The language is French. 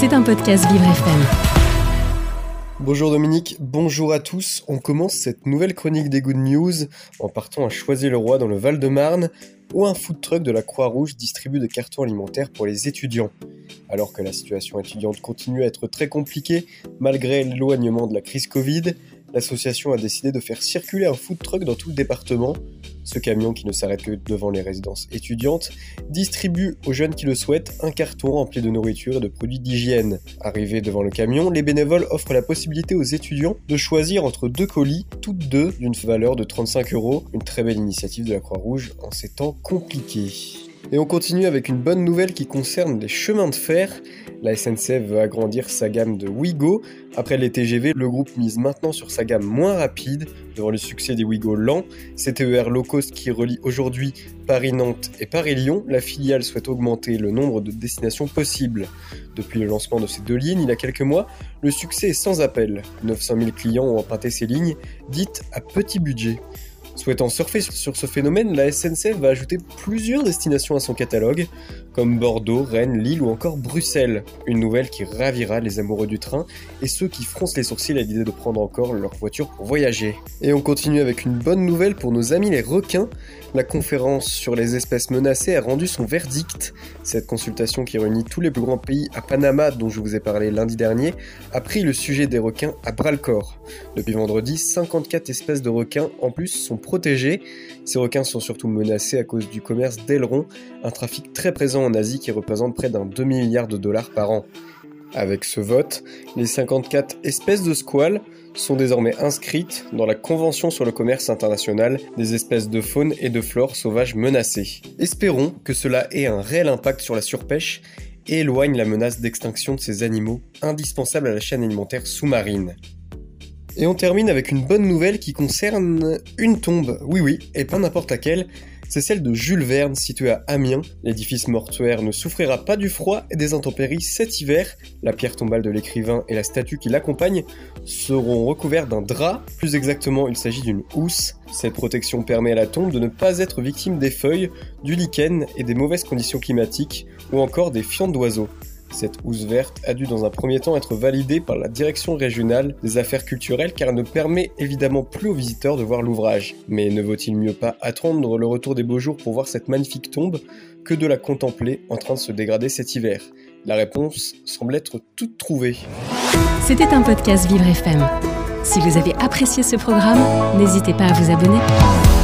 C'est un podcast Vivre FM. Bonjour Dominique, bonjour à tous. On commence cette nouvelle chronique des Good News en partant à Choisy-le-Roi dans le Val-de-Marne où un food truck de la Croix-Rouge distribue des cartons alimentaires pour les étudiants. Alors que la situation étudiante continue à être très compliquée malgré l'éloignement de la crise Covid, l'association a décidé de faire circuler un food truck dans tout le département. Ce camion, qui ne s'arrête que devant les résidences étudiantes, distribue aux jeunes qui le souhaitent un carton rempli de nourriture et de produits d'hygiène. Arrivés devant le camion, les bénévoles offrent la possibilité aux étudiants de choisir entre deux colis, toutes deux d'une valeur de 35 euros. Une très belle initiative de la Croix-Rouge en ces temps compliqués. Et on continue avec une bonne nouvelle qui concerne les chemins de fer. La SNCF veut agrandir sa gamme de Wigo. Après les TGV, le groupe mise maintenant sur sa gamme moins rapide. Devant le succès des Wigo lents, CTER low cost qui relie aujourd'hui Paris-Nantes et Paris-Lyon, la filiale souhaite augmenter le nombre de destinations possibles. Depuis le lancement de ces deux lignes, il y a quelques mois, le succès est sans appel. 900 000 clients ont emprunté ces lignes, dites à petit budget. Souhaitant surfer sur ce phénomène, la SNCF va ajouter plusieurs destinations à son catalogue, comme Bordeaux, Rennes, Lille ou encore Bruxelles. Une nouvelle qui ravira les amoureux du train et ceux qui froncent les sourcils à l'idée de prendre encore leur voiture pour voyager. Et on continue avec une bonne nouvelle pour nos amis les requins. La conférence sur les espèces menacées a rendu son verdict. Cette consultation qui réunit tous les plus grands pays à Panama, dont je vous ai parlé lundi dernier, a pris le sujet des requins à bras le corps. Depuis vendredi, 54 espèces de requins en plus sont protégés. Ces requins sont surtout menacés à cause du commerce d'ailerons, un trafic très présent en Asie qui représente près d'un demi-milliard de dollars par an. Avec ce vote, les 54 espèces de squales sont désormais inscrites dans la Convention sur le commerce international des espèces de faune et de flore sauvages menacées. Espérons que cela ait un réel impact sur la surpêche et éloigne la menace d'extinction de ces animaux indispensables à la chaîne alimentaire sous-marine. Et on termine avec une bonne nouvelle qui concerne une tombe, oui oui, et pas n'importe laquelle, c'est celle de Jules Verne située à Amiens. L'édifice mortuaire ne souffrira pas du froid et des intempéries cet hiver. La pierre tombale de l'écrivain et la statue qui l'accompagne seront recouverts d'un drap, plus exactement il s'agit d'une housse. Cette protection permet à la tombe de ne pas être victime des feuilles, du lichen et des mauvaises conditions climatiques, ou encore des fientes d'oiseaux. Cette housse verte a dû dans un premier temps être validée par la direction régionale des affaires culturelles car elle ne permet évidemment plus aux visiteurs de voir l'ouvrage. Mais ne vaut-il mieux pas attendre le retour des beaux jours pour voir cette magnifique tombe que de la contempler en train de se dégrader cet hiver? La réponse semble être toute trouvée. C'était un podcast Vivre FM. Si vous avez apprécié ce programme, n'hésitez pas à vous abonner.